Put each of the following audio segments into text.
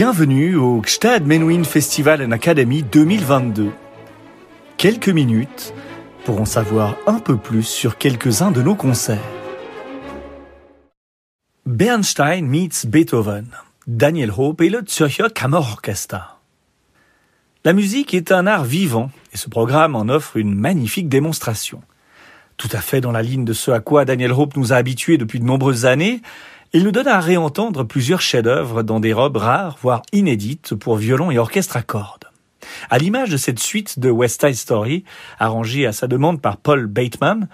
Bienvenue au Gstad Menuhin Festival and Academy 2022. Quelques minutes pour en savoir un peu plus sur quelques-uns de nos concerts. Bernstein meets Beethoven, Daniel Hope et le Zürcher Kammerorchester. La musique est un art vivant et ce programme en offre une magnifique démonstration. Tout à fait dans la ligne de ce à quoi Daniel Hope nous a habitués depuis de nombreuses années, il nous donne à réentendre plusieurs chefs-d'œuvre dans des robes rares, voire inédites, pour violon et orchestre à cordes. À l'image de cette suite de West Side Story, arrangée à sa demande par Paul Bateman,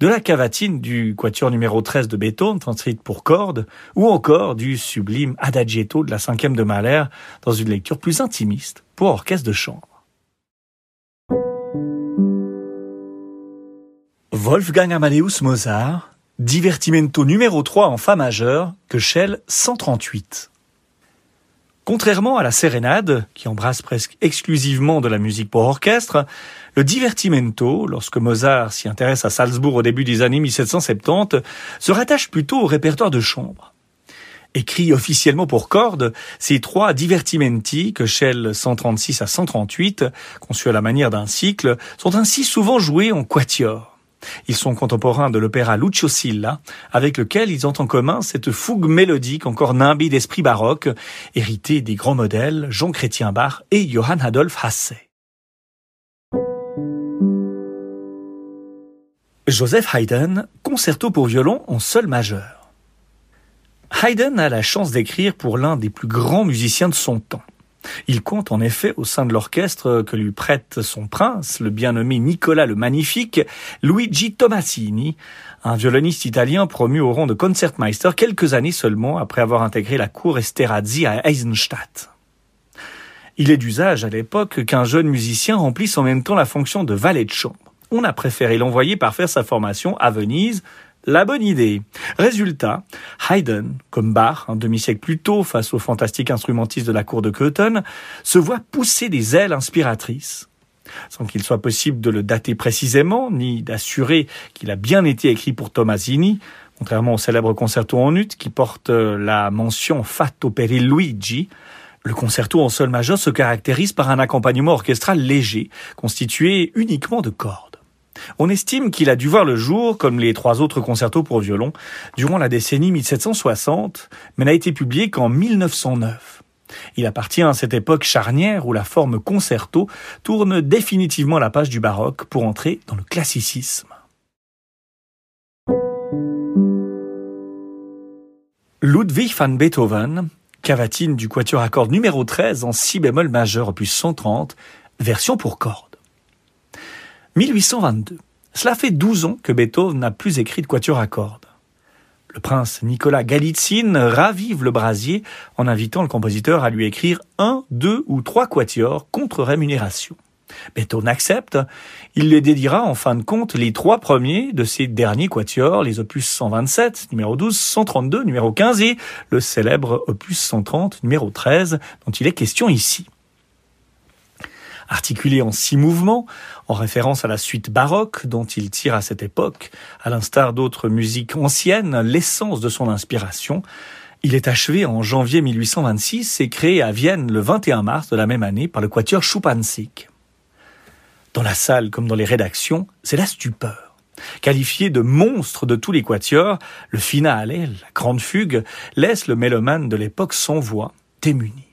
de la cavatine du quatuor numéro 13 de Beethoven, transcrite pour cordes, ou encore du sublime Adagietto de la cinquième de Mahler, dans une lecture plus intimiste pour orchestre de chambre. Wolfgang Amadeus Mozart Divertimento numéro 3 en Fa majeur que Shell 138. Contrairement à la sérénade, qui embrasse presque exclusivement de la musique pour orchestre, le divertimento, lorsque Mozart s'y intéresse à Salzbourg au début des années 1770, se rattache plutôt au répertoire de chambre. Écrit officiellement pour cordes, ces trois divertimenti, que Shell 136 à 138, conçus à la manière d'un cycle, sont ainsi souvent joués en quatuor. Ils sont contemporains de l'opéra Lucio Silla, avec lequel ils ont en commun cette fougue mélodique encore nimbée d'esprit baroque, héritée des grands modèles Jean Chrétien Bach et Johann Adolf Hasse. Joseph Haydn, concerto pour violon en sol majeur. Haydn a la chance d'écrire pour l'un des plus grands musiciens de son temps. Il compte en effet au sein de l'orchestre que lui prête son prince, le bien nommé Nicolas le Magnifique, Luigi Tomasini, un violoniste italien promu au rang de concertmeister quelques années seulement après avoir intégré la cour Esterhazy à Eisenstadt. Il est d'usage à l'époque qu'un jeune musicien remplisse en même temps la fonction de valet de chambre. On a préféré l'envoyer par faire sa formation à Venise, la bonne idée. Résultat, Haydn, comme Bach, un demi-siècle plus tôt face aux fantastiques instrumentistes de la cour de Köthen, se voit pousser des ailes inspiratrices. Sans qu'il soit possible de le dater précisément, ni d'assurer qu'il a bien été écrit pour Tomasini, contrairement au célèbre concerto en ut qui porte la mention Fatto per il Luigi, le concerto en sol majeur se caractérise par un accompagnement orchestral léger, constitué uniquement de cordes. On estime qu'il a dû voir le jour, comme les trois autres concertos pour violon, durant la décennie 1760, mais n'a été publié qu'en 1909. Il appartient à cette époque charnière où la forme concerto tourne définitivement la page du baroque pour entrer dans le classicisme. Ludwig van Beethoven, cavatine du quatuor à cordes numéro 13 en si bémol majeur opus 130, version pour cordes. 1822. Cela fait 12 ans que Beethoven n'a plus écrit de quatuor à cordes. Le prince Nicolas Galitzine ravive le brasier en invitant le compositeur à lui écrire un, deux ou trois quatuors contre rémunération. Beethoven accepte. Il les dédiera en fin de compte les trois premiers de ses derniers quatuors, les opus 127, numéro 12, 132, numéro 15 et le célèbre opus 130, numéro 13, dont il est question ici articulé en six mouvements, en référence à la suite baroque dont il tire à cette époque, à l'instar d'autres musiques anciennes, l'essence de son inspiration. Il est achevé en janvier 1826 et créé à Vienne le 21 mars de la même année par le quatuor Schupanzig. Dans la salle comme dans les rédactions, c'est la stupeur. Qualifié de monstre de tous les quatuors, le finale, la grande fugue, laisse le mélomane de l'époque sans voix, démuni.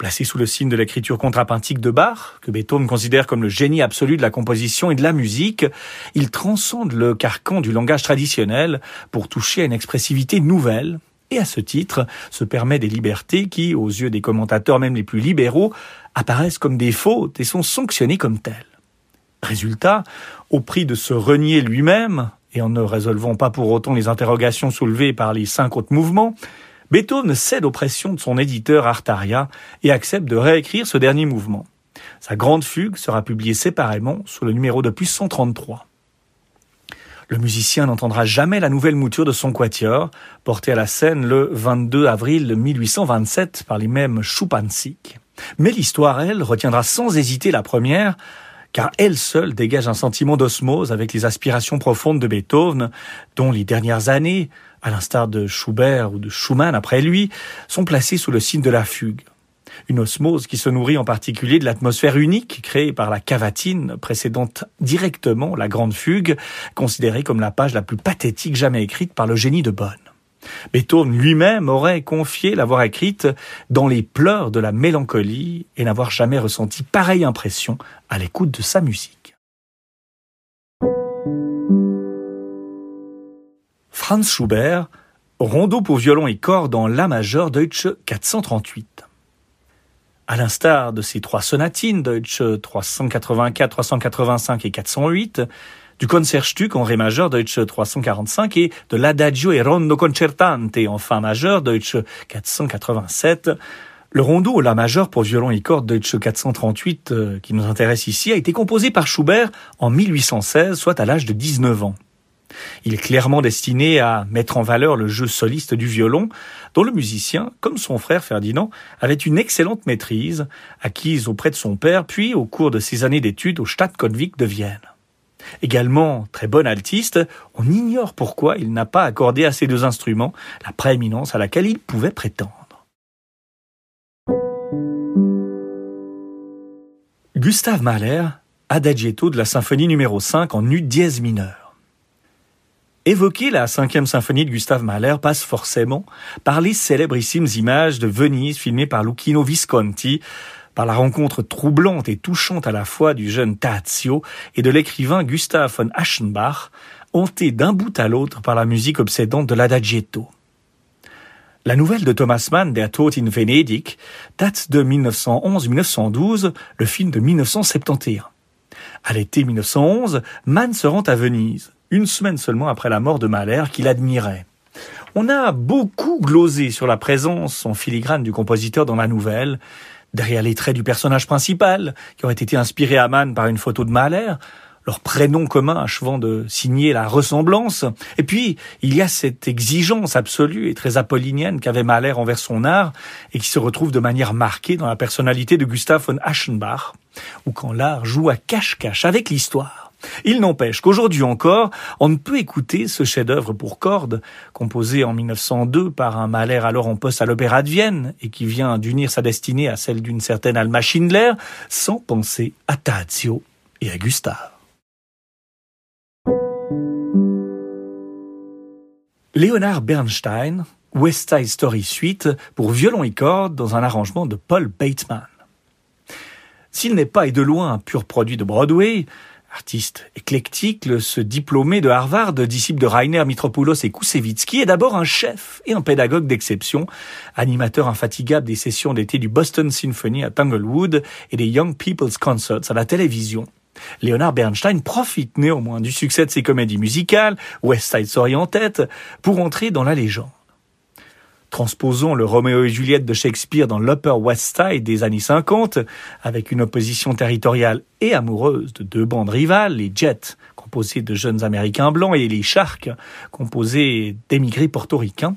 Placé sous le signe de l'écriture contrapuntique de Bach, que Beethoven considère comme le génie absolu de la composition et de la musique, il transcende le carcan du langage traditionnel pour toucher à une expressivité nouvelle, et à ce titre se permet des libertés qui, aux yeux des commentateurs même les plus libéraux, apparaissent comme des fautes et sont sanctionnées comme telles. Résultat, au prix de se renier lui-même, et en ne résolvant pas pour autant les interrogations soulevées par les cinq autres mouvements, Beethoven cède aux pressions de son éditeur Artaria et accepte de réécrire ce dernier mouvement. Sa grande fugue sera publiée séparément sous le numéro de plus 133. Le musicien n'entendra jamais la nouvelle mouture de son quatuor, portée à la scène le 22 avril 1827 par les mêmes Schupanzig. Mais l'histoire, elle, retiendra sans hésiter la première, car elle seule dégage un sentiment d'osmose avec les aspirations profondes de Beethoven, dont les dernières années, à l'instar de Schubert ou de Schumann après lui, sont placées sous le signe de la fugue. Une osmose qui se nourrit en particulier de l'atmosphère unique créée par la cavatine précédant directement la grande fugue, considérée comme la page la plus pathétique jamais écrite par le génie de Bonn. Beethoven lui-même aurait confié l'avoir écrite dans les pleurs de la mélancolie et n'avoir jamais ressenti pareille impression à l'écoute de sa musique. Franz Schubert, rondo pour violon et corps dans La majeur Deutsche 438. À l'instar de ses trois sonatines Deutsche 384, 385 et 408, du Concertstück en Ré majeur Deutsche 345 et de l'Adagio e Rondo Concertante en Fa majeur Deutsche 487. Le rondo au La majeur pour violon et cordes Deutsche 438 euh, qui nous intéresse ici a été composé par Schubert en 1816, soit à l'âge de 19 ans. Il est clairement destiné à mettre en valeur le jeu soliste du violon, dont le musicien, comme son frère Ferdinand, avait une excellente maîtrise, acquise auprès de son père, puis au cours de ses années d'études au Stadtkonvikt de Vienne. Également très bon altiste, on ignore pourquoi il n'a pas accordé à ces deux instruments la prééminence à laquelle il pouvait prétendre. Gustave Mahler, adagietto de la symphonie numéro 5 en U dièse mineur. Évoquer la cinquième symphonie de Gustave Mahler passe forcément par les célébrissimes images de Venise filmées par Lucchino Visconti, par la rencontre troublante et touchante à la fois du jeune Tazio et de l'écrivain Gustav von Aschenbach, hanté d'un bout à l'autre par la musique obsédante de l'adagietto. La nouvelle de Thomas Mann, Der Tod in Venedig, date de 1911-1912, le film de 1971. À l'été 1911, Mann se rend à Venise, une semaine seulement après la mort de Mahler qu'il admirait. On a beaucoup glosé sur la présence en filigrane du compositeur dans la nouvelle, derrière les traits du personnage principal, qui aurait été inspiré à Mann par une photo de Mahler, leur prénom commun achevant de signer la ressemblance. Et puis, il y a cette exigence absolue et très apollinienne qu'avait Mahler envers son art et qui se retrouve de manière marquée dans la personnalité de Gustav von Aschenbach, ou quand l'art joue à cache-cache avec l'histoire. Il n'empêche qu'aujourd'hui encore, on ne peut écouter ce chef-d'œuvre pour cordes, composé en 1902 par un Mahler alors en poste à l'Opéra de Vienne et qui vient d'unir sa destinée à celle d'une certaine Alma Schindler, sans penser à Tazio et à Gustave. Leonard Bernstein, West Side Story Suite pour violon et cordes dans un arrangement de Paul Bateman. S'il n'est pas et de loin un pur produit de Broadway, Artiste éclectique, ce diplômé de Harvard, disciple de Rainer Mitropoulos et Koussevitzky, est d'abord un chef et un pédagogue d'exception, animateur infatigable des sessions d'été du Boston Symphony à Tanglewood et des Young People's Concerts à la télévision. Leonard Bernstein profite néanmoins du succès de ses comédies musicales, West Side Story en tête, pour entrer dans la légende. Transposons le Roméo et Juliette de Shakespeare dans l'Upper West Side des années 50, avec une opposition territoriale et amoureuse de deux bandes rivales, les Jets, composés de jeunes Américains blancs, et les Sharks, composés d'émigrés portoricains.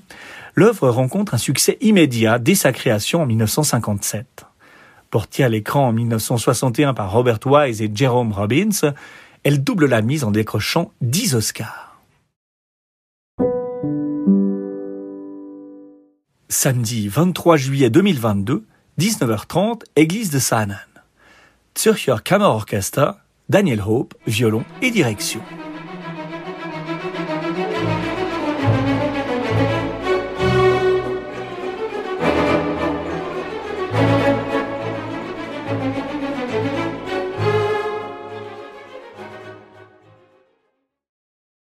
L'œuvre rencontre un succès immédiat dès sa création en 1957. Portée à l'écran en 1961 par Robert Wise et Jerome Robbins, elle double la mise en décrochant 10 Oscars. Samedi 23 juillet 2022, 19h30, église de Saanen. Zürcher Kammerorchester, Daniel Hope, violon et direction.